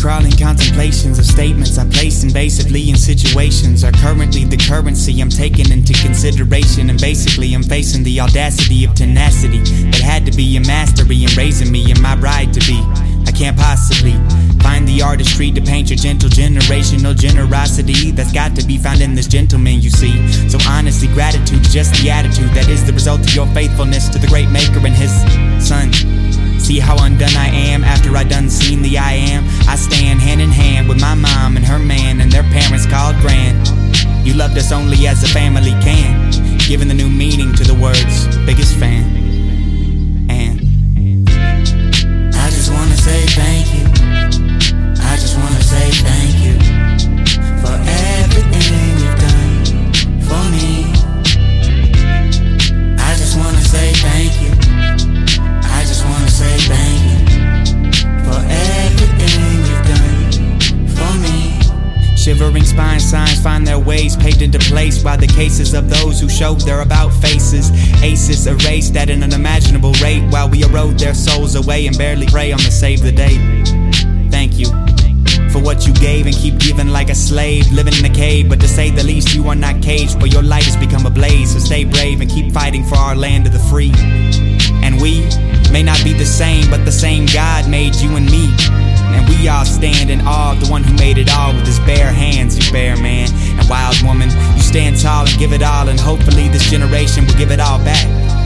crawling contemplations of statements I place invasively in situations are currently the currency I'm taking into consideration. And basically, I'm facing the audacity of tenacity that had to be a mastery in raising me and my bride to be. I can't possibly find the artistry to paint your gentle generational generosity that's got to be found in this gentleman, you see. So, honestly, gratitude just the attitude that is the result of your faithfulness to the great maker and his. See how undone I am after I done seen the I am. I stand hand in hand with my mom and her man and their parents called Grand. You loved us only as a family can, giving the new meaning to the words, biggest fan. Shivering spine signs find their ways paved into place by the cases of those who showed their about faces. Aces erased at an unimaginable rate while we erode their souls away and barely pray on the save the day. Thank you for what you gave and keep giving like a slave, living in a cave. But to say the least, you are not caged, but your light has become a blaze. So stay brave and keep fighting for our land of the free. And we may not be the same, but the same God made you and me. And we all stand in awe of the one who made it all with his bare hands, you bare man. And wild woman, you stand tall and give it all, and hopefully this generation will give it all back.